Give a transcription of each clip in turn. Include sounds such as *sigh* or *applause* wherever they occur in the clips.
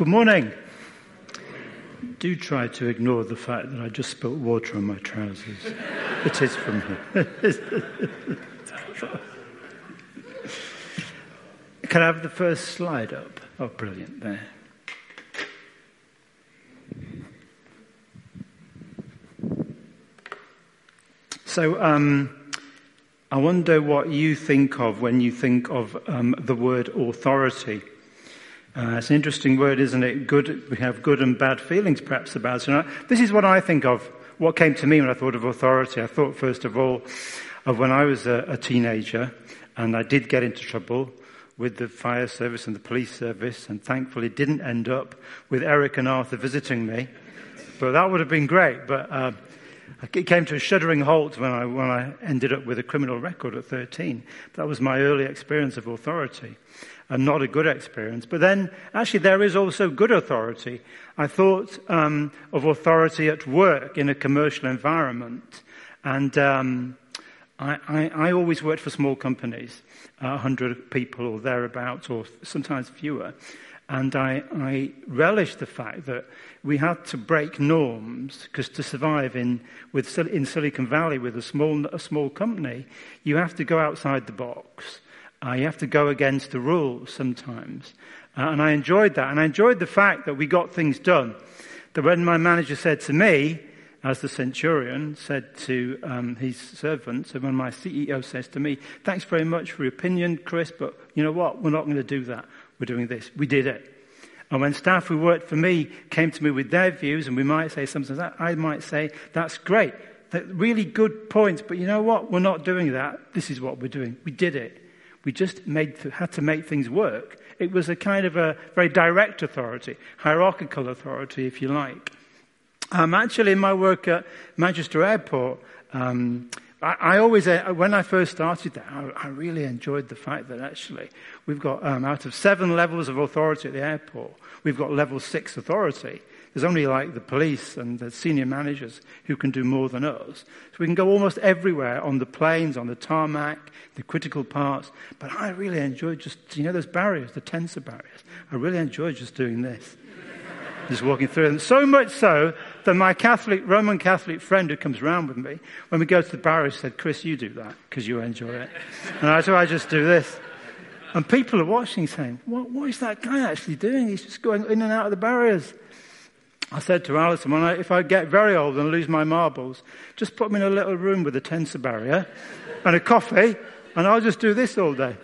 Good morning. Do try to ignore the fact that I just spilt water on my trousers. it is from here. *laughs* Can I have the first slide up? Oh, brilliant, there. So, um, I wonder what you think of when you think of um, the word authority. Uh, it's an interesting word, isn't it? Good, we have good and bad feelings perhaps about it. This is what I think of, what came to me when I thought of authority. I thought first of all of when I was a, a teenager and I did get into trouble with the fire service and the police service and thankfully didn't end up with Eric and Arthur visiting me. But that would have been great. But uh, it came to a shuddering halt when I, when I ended up with a criminal record at 13. That was my early experience of authority and not a good experience. But then, actually, there is also good authority. I thought um, of authority at work in a commercial environment. And um, I, I, I, always worked for small companies, uh, 100 people or thereabouts, or sometimes fewer. And I, I relished the fact that we had to break norms because to survive in, with, in Silicon Valley with a small, a small company, you have to go outside the box. Uh, you have to go against the rules sometimes. Uh, and I enjoyed that. And I enjoyed the fact that we got things done. That when my manager said to me, as the centurion said to um, his servants, and when my CEO says to me, thanks very much for your opinion, Chris, but you know what? We're not going to do that. We're doing this. We did it. And when staff who worked for me came to me with their views, and we might say something like that, I might say, that's great. That really good points, but you know what? We're not doing that. This is what we're doing. We did it. We just made, had to make things work. It was a kind of a very direct authority, hierarchical authority, if you like. Um, actually, in my work at Manchester Airport, um, I, I, always, uh, when I first started there, I, I, really enjoyed the fact that actually we've got, um, out of seven levels of authority at the airport, we've got level six authority. There's only like the police and the senior managers who can do more than us. So we can go almost everywhere on the planes, on the tarmac, the critical parts. But I really enjoy just, you know, those barriers, the tensor barriers. I really enjoy just doing this. *laughs* just walking through them. So much so that my Catholic, Roman Catholic friend who comes around with me, when we go to the barriers, said, Chris, you do that because you enjoy it. and I, said, I just do this. And people are watching saying, what, what is that guy actually doing? He's just going in and out of the barriers. I said to Alison, I, if I get very old and lose my marbles, just put me in a little room with a tensor barrier and a coffee, and I'll just do this all day.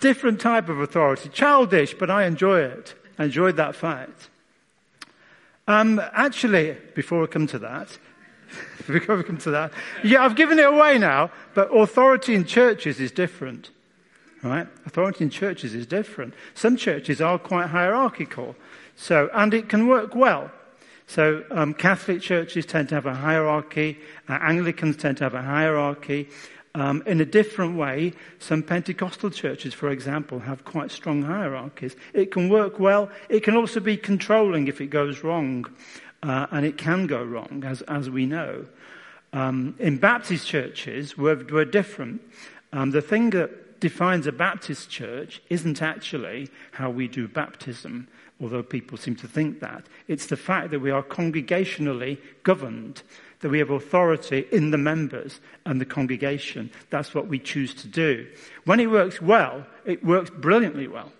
Different type of authority. Childish, but I enjoy it. I enjoyed that fact. Um, actually, before we come to that, *laughs* before we come to that, yeah, I've given it away now, but authority in churches is different. Right? Authority in churches is different. Some churches are quite hierarchical. So, and it can work well. So, um, Catholic churches tend to have a hierarchy. Uh, Anglicans tend to have a hierarchy. Um, in a different way, some Pentecostal churches, for example, have quite strong hierarchies. It can work well. It can also be controlling if it goes wrong. Uh, and it can go wrong, as, as we know. Um, in Baptist churches, we're, we're different. Um, the thing that defines a Baptist church isn't actually how we do baptism although people seem to think that. It's the fact that we are congregationally governed, that we have authority in the members and the congregation. That's what we choose to do. When it works well, it works brilliantly well.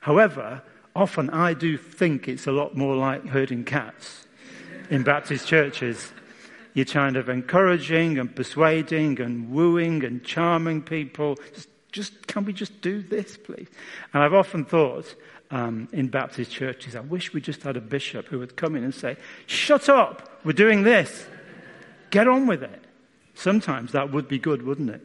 However, often I do think it's a lot more like herding cats in Baptist churches. You're kind of encouraging and persuading and wooing and charming people. Just, just can we just do this, please? And I've often thought, um, in Baptist churches. I wish we just had a bishop who would come in and say, Shut up, we're doing this. Get on with it. Sometimes that would be good, wouldn't it?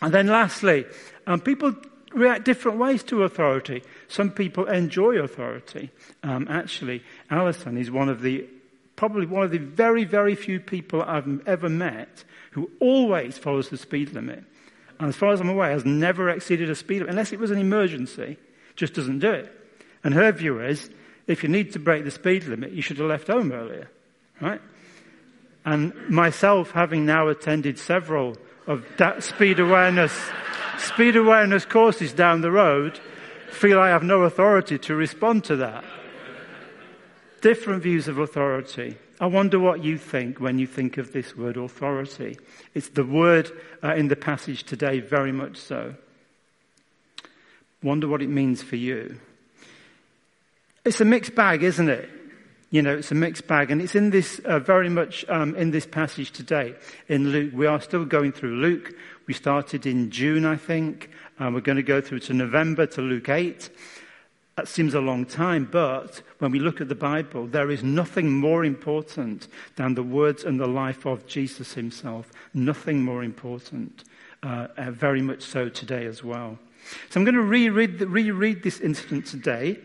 And then lastly, um, people react different ways to authority. Some people enjoy authority. Um, actually, Alison is one of the, probably one of the very, very few people I've ever met who always follows the speed limit. And as far as I'm aware, has never exceeded a speed limit, unless it was an emergency, just doesn't do it. And her view is, if you need to break the speed limit, you should have left home earlier, right? And myself, having now attended several of that speed awareness, speed awareness courses down the road, feel I have no authority to respond to that. Different views of authority. I wonder what you think when you think of this word authority. It's the word uh, in the passage today, very much so. Wonder what it means for you. It's a mixed bag, isn't it? You know, it's a mixed bag, and it's in this uh, very much um, in this passage today in Luke. We are still going through Luke. We started in June, I think. Um, we're going to go through to November to Luke 8. That seems a long time, but when we look at the Bible, there is nothing more important than the words and the life of Jesus himself. Nothing more important. Uh, uh, very much so today as well. So I'm going to reread, reread this incident today,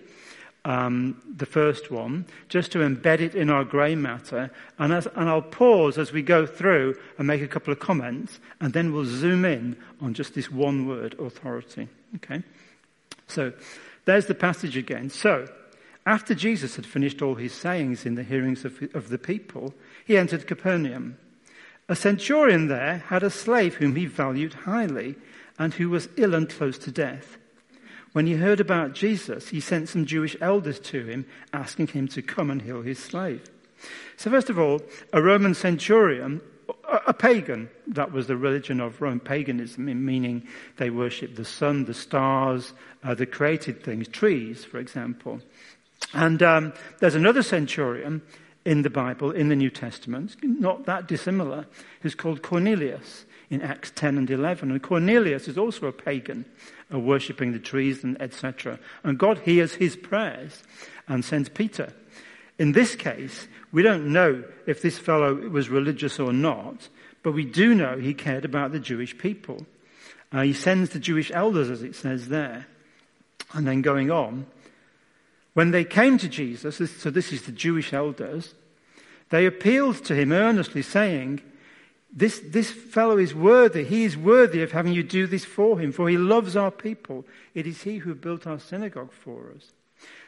um, the first one, just to embed it in our grey matter. And, as, and I'll pause as we go through and make a couple of comments, and then we'll zoom in on just this one word, authority. Okay? So, there's the passage again. So, after Jesus had finished all his sayings in the hearings of, of the people, he entered Capernaum. A centurion there had a slave whom he valued highly and who was ill and close to death. When he heard about Jesus, he sent some Jewish elders to him, asking him to come and heal his slave. So, first of all, a Roman centurion a pagan. That was the religion of Rome, paganism, meaning they worshipped the sun, the stars, uh, the created things, trees, for example. And um, there's another centurion in the Bible, in the New Testament, not that dissimilar, who's called Cornelius in Acts 10 and 11. And Cornelius is also a pagan, worshipping the trees and etc. And God hears his prayers and sends Peter. In this case, we don't know if this fellow was religious or not, but we do know he cared about the Jewish people. Uh, he sends the Jewish elders, as it says there. And then going on, when they came to Jesus, so this is the Jewish elders, they appealed to him earnestly, saying, this, this fellow is worthy. He is worthy of having you do this for him, for he loves our people. It is he who built our synagogue for us.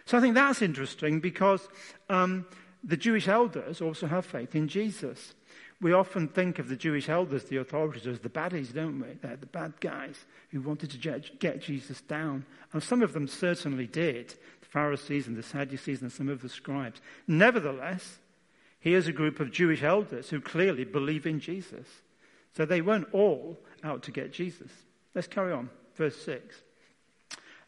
So I think that's interesting because um, the Jewish elders also have faith in Jesus. We often think of the Jewish elders, the authorities, as the baddies, don't we? They're the bad guys who wanted to get Jesus down. And some of them certainly did the Pharisees and the Sadducees and some of the scribes. Nevertheless, here's a group of Jewish elders who clearly believe in Jesus. So they weren't all out to get Jesus. Let's carry on. Verse 6.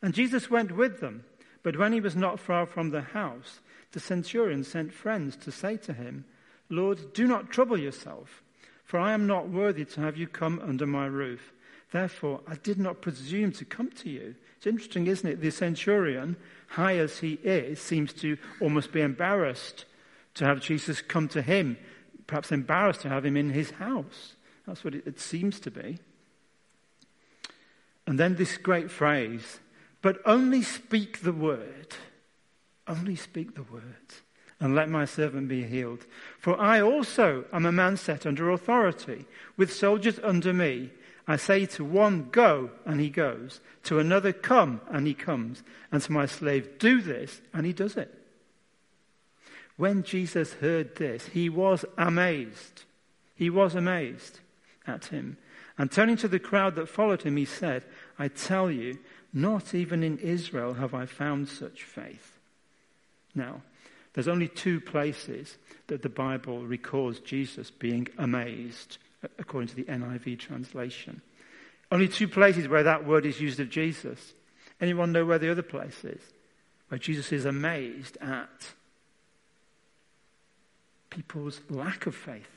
And Jesus went with them, but when he was not far from the house, the centurion sent friends to say to him, Lord, do not trouble yourself, for I am not worthy to have you come under my roof. Therefore, I did not presume to come to you. It's interesting, isn't it? The centurion, high as he is, seems to almost be embarrassed to have Jesus come to him, perhaps embarrassed to have him in his house. That's what it, it seems to be. And then this great phrase, but only speak the word only speak the words and let my servant be healed. For I also am a man set under authority, with soldiers under me. I say to one, Go, and he goes. To another, Come, and he comes. And to my slave, Do this, and he does it. When Jesus heard this, he was amazed. He was amazed at him. And turning to the crowd that followed him, he said, I tell you, not even in Israel have I found such faith. Now, there's only two places that the Bible records Jesus being amazed, according to the NIV translation. Only two places where that word is used of Jesus. Anyone know where the other place is? Where Jesus is amazed at people's lack of faith.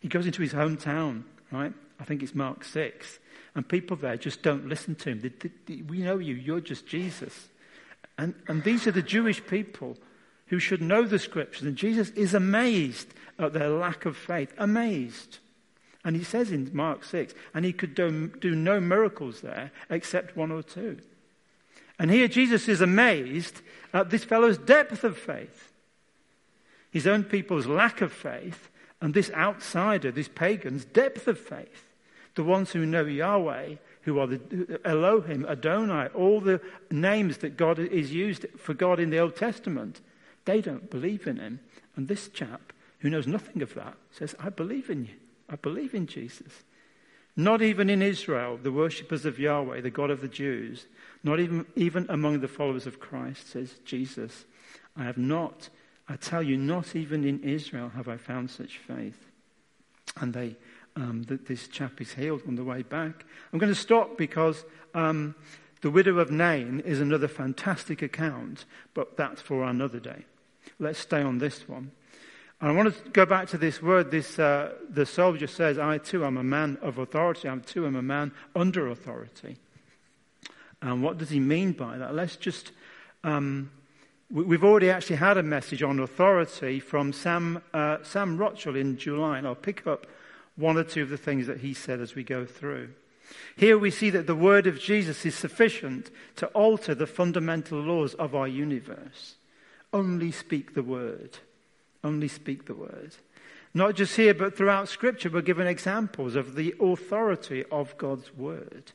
He goes into his hometown, right? I think it's Mark 6. And people there just don't listen to him. They, they, they, we know you, you're just Jesus. And, and these are the Jewish people who should know the scriptures. And Jesus is amazed at their lack of faith. Amazed. And he says in Mark 6, and he could do, do no miracles there except one or two. And here Jesus is amazed at this fellow's depth of faith, his own people's lack of faith, and this outsider, this pagan's depth of faith. The ones who know Yahweh, who are the Elohim, Adonai, all the names that God is used for God in the Old Testament, they don't believe in him. And this chap, who knows nothing of that, says, I believe in you. I believe in Jesus. Not even in Israel, the worshippers of Yahweh, the God of the Jews, not even, even among the followers of Christ, says Jesus. I have not, I tell you, not even in Israel have I found such faith. And they, um, that this chap is healed on the way back. I'm going to stop because um, the widow of Nain is another fantastic account, but that's for another day. Let's stay on this one. And I want to go back to this word. This uh, the soldier says, "I too am a man of authority. I too am a man under authority." And what does he mean by that? Let's just. Um, we've already actually had a message on authority from Sam uh, Sam Rotchell in July, and I'll pick up one or two of the things that he said as we go through. Here we see that the word of Jesus is sufficient to alter the fundamental laws of our universe. Only speak the word. Only speak the word. Not just here, but throughout Scripture, we're given examples of the authority of God's word.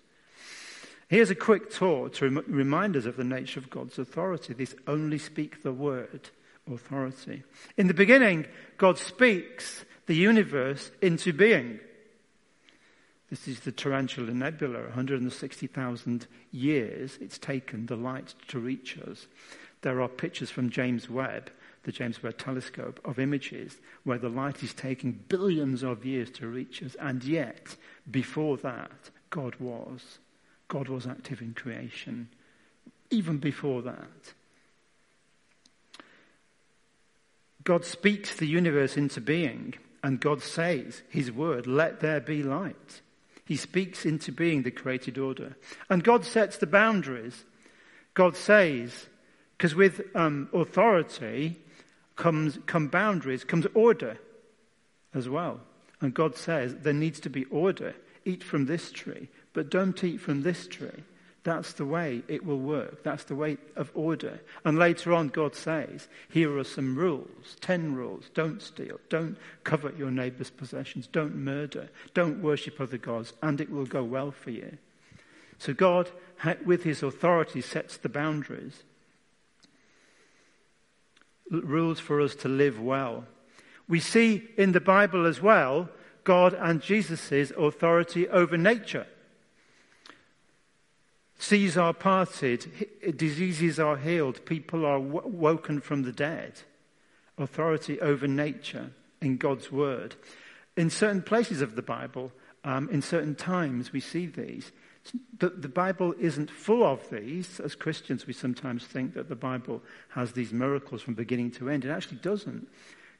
Here's a quick tour to remind us of the nature of God's authority this only speak the word authority. In the beginning, God speaks the universe into being. This is the Tarantula Nebula, 160,000 years it's taken the light to reach us. There are pictures from James Webb, the James Webb Telescope, of images where the light is taking billions of years to reach us, and yet, before that, God was. God was active in creation. Even before that, God speaks the universe into being, and God says, His word, let there be light. He speaks into being the created order. And God sets the boundaries. God says, because with um, authority comes come boundaries, comes order as well. And God says there needs to be order. Eat from this tree, but don't eat from this tree. That's the way it will work. That's the way of order. And later on, God says, here are some rules 10 rules. Don't steal. Don't covet your neighbor's possessions. Don't murder. Don't worship other gods, and it will go well for you. So God, with his authority, sets the boundaries. Rules for us to live well. We see in the Bible as well God and Jesus' authority over nature. Seas are parted, diseases are healed, people are woken from the dead. Authority over nature in God's word. In certain places of the Bible, um, in certain times, we see these. The, the Bible isn't full of these. As Christians, we sometimes think that the Bible has these miracles from beginning to end. It actually doesn't.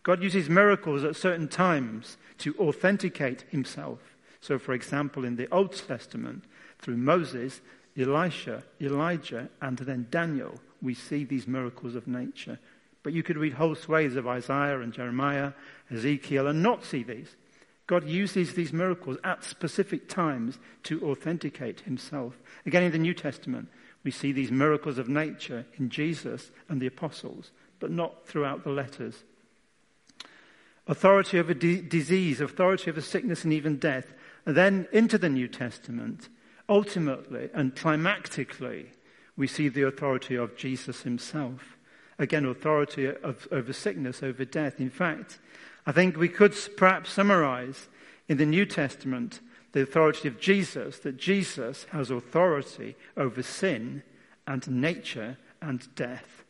God uses miracles at certain times to authenticate himself. So, for example, in the Old Testament, through Moses, Elisha, Elijah, and then Daniel, we see these miracles of nature. But you could read whole swathes of Isaiah and Jeremiah, Ezekiel, and not see these. God uses these miracles at specific times to authenticate himself. Again, in the New Testament, we see these miracles of nature in Jesus and the apostles, but not throughout the letters. Authority over disease, authority over sickness and even death. And then into the New Testament, Ultimately and climactically, we see the authority of Jesus himself. Again, authority of, over sickness, over death. In fact, I think we could perhaps summarize in the New Testament the authority of Jesus, that Jesus has authority over sin and nature and death.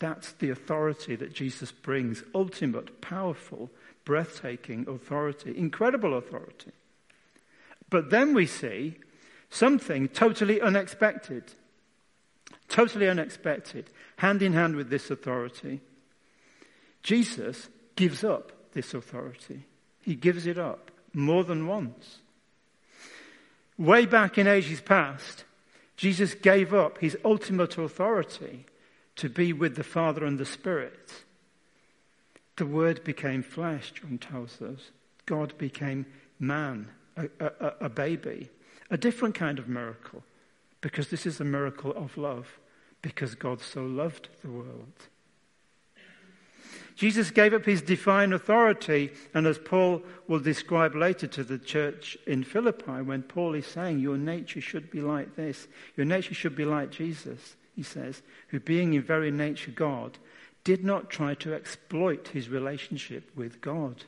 That's the authority that Jesus brings ultimate, powerful, breathtaking authority, incredible authority. But then we see Something totally unexpected. Totally unexpected. Hand in hand with this authority. Jesus gives up this authority. He gives it up more than once. Way back in ages past, Jesus gave up his ultimate authority to be with the Father and the Spirit. The Word became flesh, John tells us. God became man, a, a, a baby. A different kind of miracle, because this is a miracle of love, because God so loved the world. Jesus gave up his divine authority, and as Paul will describe later to the church in Philippi, when Paul is saying, Your nature should be like this, your nature should be like Jesus, he says, who being in very nature God, did not try to exploit his relationship with God,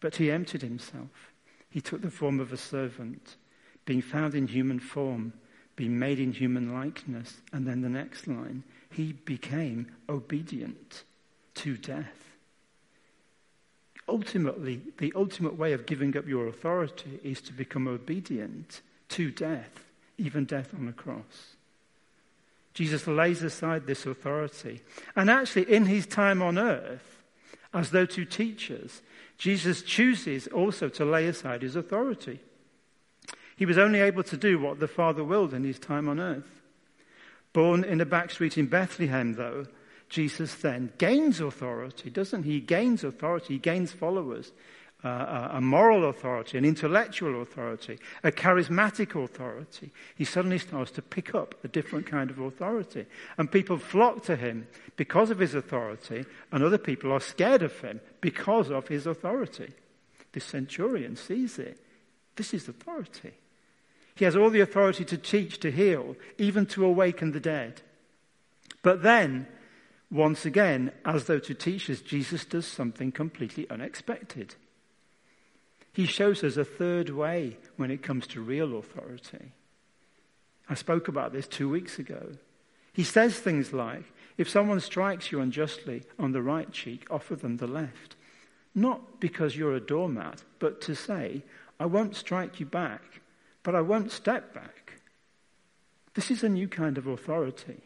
but he emptied himself He took the form of a servant, being found in human form, being made in human likeness. And then the next line, he became obedient to death. Ultimately, the ultimate way of giving up your authority is to become obedient to death, even death on a cross. Jesus lays aside this authority. And actually, in his time on earth, as though to teach us, Jesus chooses also to lay aside his authority. He was only able to do what the Father willed in his time on earth. Born in a back street in Bethlehem, though, Jesus then gains authority, doesn't he? He gains authority, he gains followers, uh, a moral authority, an intellectual authority, a charismatic authority. He suddenly starts to pick up a different kind of authority. And people flock to him because of his authority, and other people are scared of him because of his authority. The centurion sees it. This is authority. He has all the authority to teach, to heal, even to awaken the dead. But then, once again, as though to teach us, Jesus does something completely unexpected. He shows us a third way when it comes to real authority. I spoke about this two weeks ago. He says things like, if someone strikes you unjustly on the right cheek, offer them the left. Not because you're a doormat, but to say, I won't strike you back, but I won't step back. This is a new kind of authority.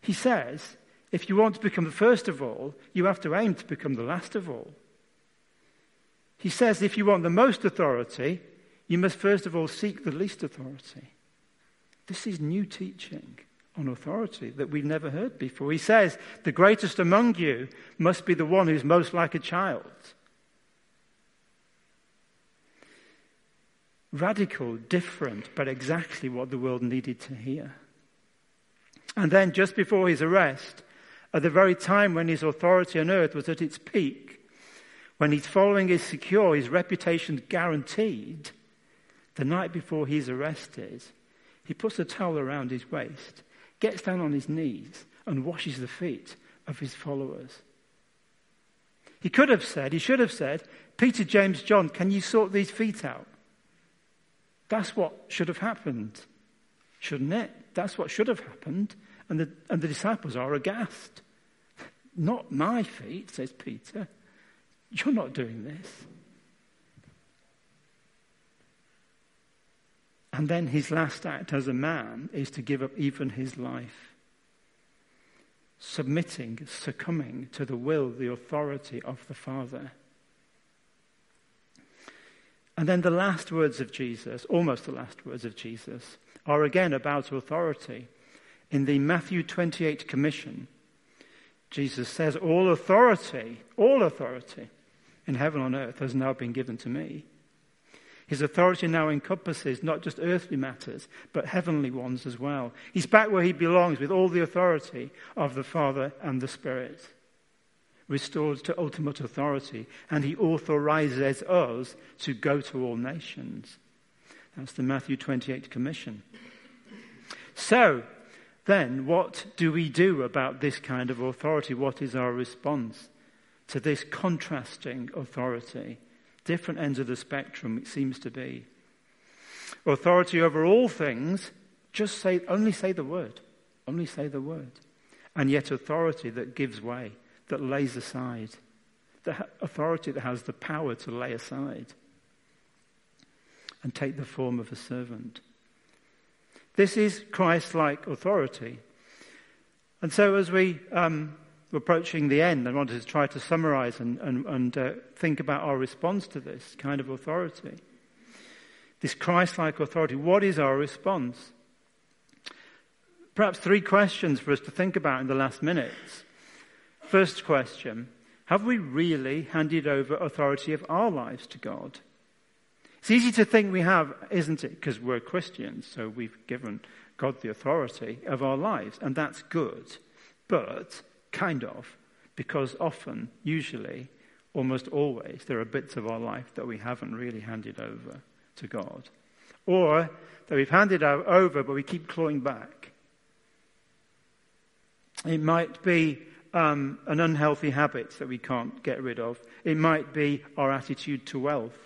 He says, if you want to become the first of all, you have to aim to become the last of all. He says if you want the most authority, you must first of all seek the least authority. This is new teaching on authority that we've never heard before. He says the greatest among you must be the one who's most like a child. Radical, different, but exactly what the world needed to hear. And then, just before his arrest, at the very time when his authority on earth was at its peak, when his following is secure, his reputation guaranteed, the night before he's arrested, he puts a towel around his waist, gets down on his knees, and washes the feet of his followers. He could have said, he should have said, Peter, James, John, can you sort these feet out? That's what should have happened, shouldn't it? That's what should have happened. And the, and the disciples are aghast. Not my feet, says Peter. You're not doing this. And then his last act as a man is to give up even his life, submitting, succumbing to the will, the authority of the Father. And then the last words of Jesus, almost the last words of Jesus, are again about authority. In the Matthew 28 commission, Jesus says, All authority, all authority in heaven on earth has now been given to me. His authority now encompasses not just earthly matters, but heavenly ones as well. He's back where he belongs with all the authority of the Father and the Spirit, restored to ultimate authority, and he authorizes us to go to all nations. That's the Matthew 28 commission. So, then, what do we do about this kind of authority? What is our response? To this contrasting authority. Different ends of the spectrum, it seems to be. Authority over all things, just say, only say the word. Only say the word. And yet, authority that gives way, that lays aside. The authority that has the power to lay aside and take the form of a servant. This is Christ like authority. And so, as we um, approaching the end, I wanted to try to summarize and, and, and uh, think about our response to this kind of authority. This Christ like authority. What is our response? Perhaps three questions for us to think about in the last minutes. First question Have we really handed over authority of our lives to God? It's easy to think we have, isn't it? Because we're Christians, so we've given God the authority of our lives, and that's good. But Kind of, because often, usually, almost always, there are bits of our life that we haven't really handed over to God. Or that we've handed over, but we keep clawing back. It might be um, an unhealthy habit that we can't get rid of. It might be our attitude to wealth.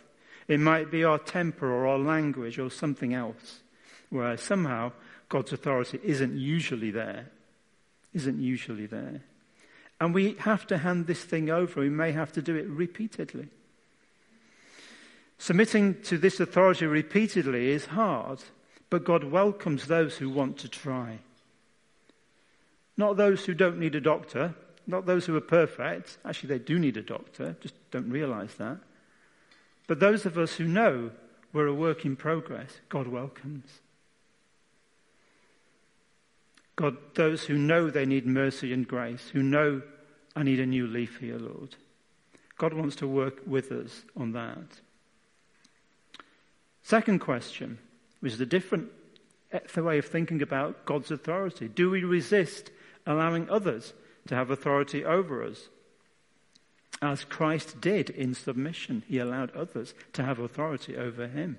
It might be our temper or our language or something else, where somehow God's authority isn't usually there. Isn't usually there. And we have to hand this thing over. We may have to do it repeatedly. Submitting to this authority repeatedly is hard, but God welcomes those who want to try. Not those who don't need a doctor, not those who are perfect. Actually, they do need a doctor, just don't realize that. But those of us who know we're a work in progress, God welcomes. God, those who know they need mercy and grace, who know I need a new leaf here, Lord. God wants to work with us on that. Second question, which is a different way of thinking about God's authority. Do we resist allowing others to have authority over us? As Christ did in submission, he allowed others to have authority over him.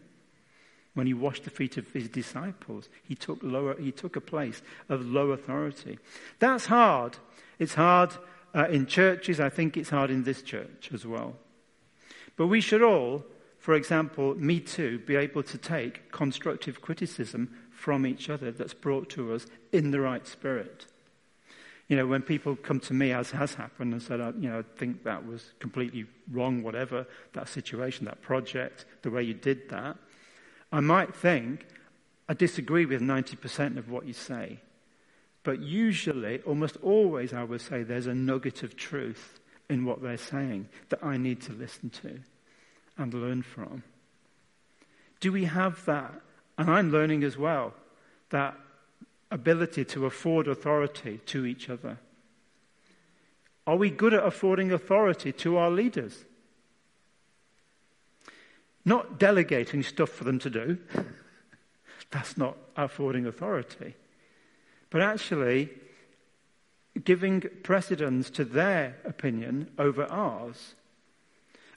When he washed the feet of his disciples, he took, lower, he took a place of low authority. That's hard. It's hard uh, in churches. I think it's hard in this church as well. But we should all, for example, me too, be able to take constructive criticism from each other that's brought to us in the right spirit. You know, when people come to me, as has happened, and said, you know, I think that was completely wrong, whatever, that situation, that project, the way you did that, I might think, I disagree with 90% of what you say. But usually, almost always, I would say there's a nugget of truth in what they're saying that I need to listen to and learn from. Do we have that? And I'm learning as well that ability to afford authority to each other. Are we good at affording authority to our leaders? Not delegating stuff for them to do. That's not affording authority. But actually giving precedence to their opinion over ours.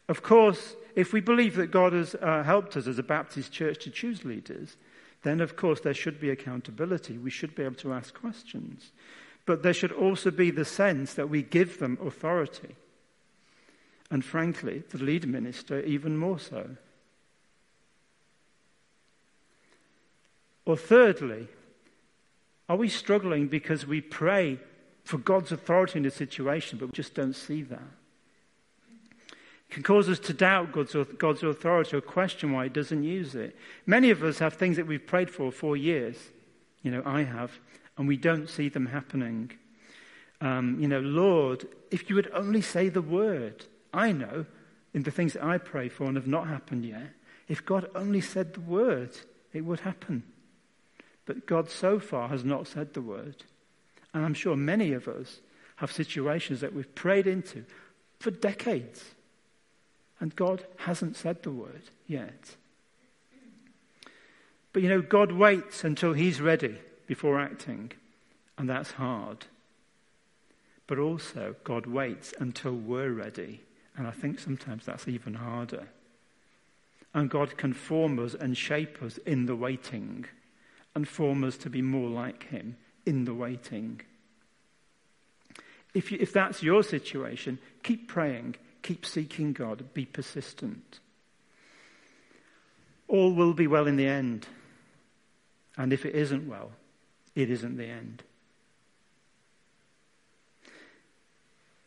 Of course, if we believe that God has uh, helped us as a Baptist church to choose leaders, then of course there should be accountability. We should be able to ask questions. But there should also be the sense that we give them authority. And frankly, the lead minister even more so. Or thirdly, are we struggling because we pray for God's authority in a situation, but we just don't see that? It can cause us to doubt God's, God's authority or question why He doesn't use it. Many of us have things that we've prayed for for years. You know, I have, and we don't see them happening. Um, you know, Lord, if you would only say the word, I know in the things that I pray for and have not happened yet, if God only said the word, it would happen. But God so far has not said the word. And I'm sure many of us have situations that we've prayed into for decades. And God hasn't said the word yet. But you know, God waits until He's ready before acting. And that's hard. But also, God waits until we're ready. And I think sometimes that's even harder. And God can form us and shape us in the waiting and form us to be more like Him in the waiting. If, you, if that's your situation, keep praying, keep seeking God, be persistent. All will be well in the end. And if it isn't well, it isn't the end.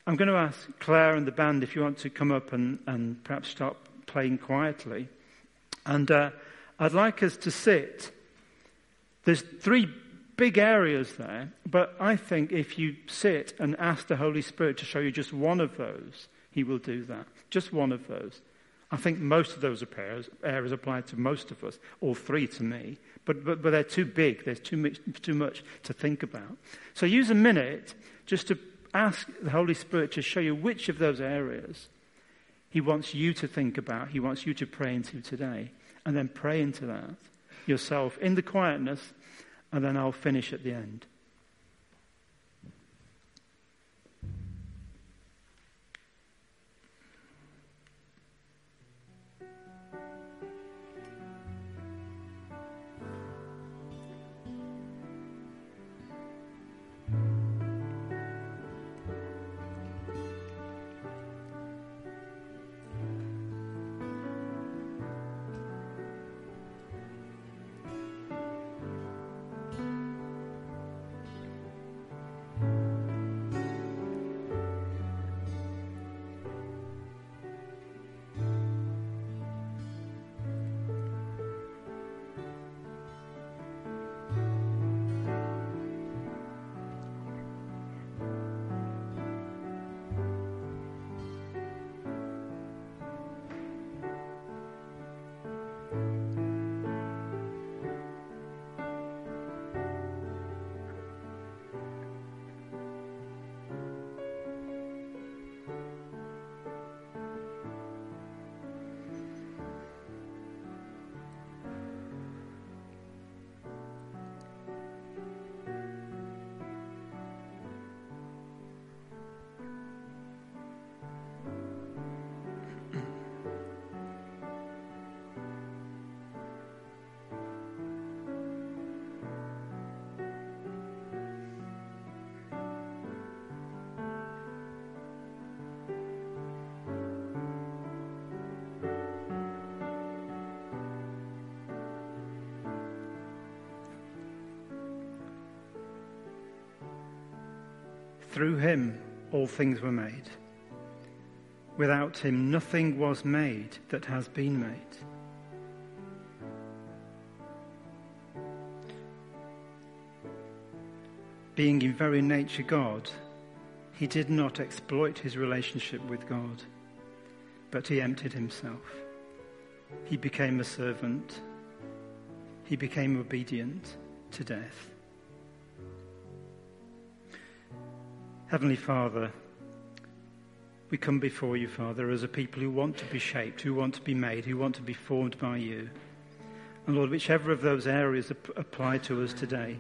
I'm going to ask Claire and the band if you want to come up and, and perhaps start playing quietly. And uh, I'd like us to sit there's three big areas there, but I think if you sit and ask the Holy Spirit to show you just one of those, He will do that. Just one of those. I think most of those areas apply to most of us, all three to me, but, but, but they're too big. There's too much, too much to think about. So use a minute just to ask the Holy Spirit to show you which of those areas He wants you to think about, He wants you to pray into today, and then pray into that yourself in the quietness and then I'll finish at the end. Through him all things were made. Without him nothing was made that has been made. Being in very nature God, he did not exploit his relationship with God, but he emptied himself. He became a servant. He became obedient to death. Heavenly Father, we come before you, Father, as a people who want to be shaped, who want to be made, who want to be formed by you. And Lord, whichever of those areas apply to us today,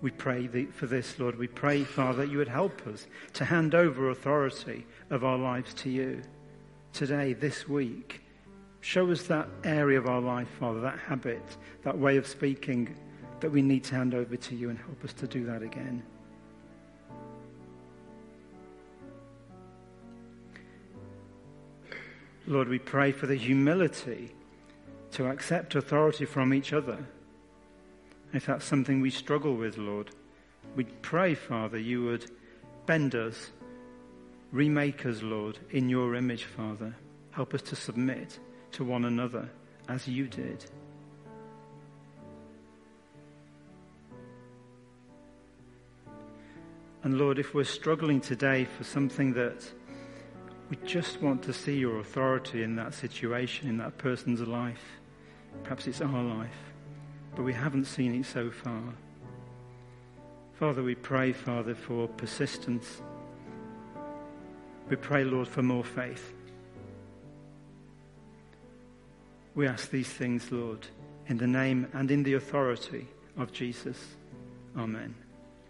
we pray for this, Lord. We pray, Father, that you would help us to hand over authority of our lives to you today, this week. Show us that area of our life, Father, that habit, that way of speaking that we need to hand over to you and help us to do that again. Lord, we pray for the humility to accept authority from each other if that's something we struggle with, Lord, we pray, Father, you would bend us, remake us, Lord, in your image, Father. Help us to submit to one another as you did. And Lord, if we're struggling today for something that we just want to see your authority in that situation, in that person's life, perhaps it's our life but we haven't seen it so far. Father, we pray, Father, for persistence. We pray, Lord, for more faith. We ask these things, Lord, in the name and in the authority of Jesus. Amen.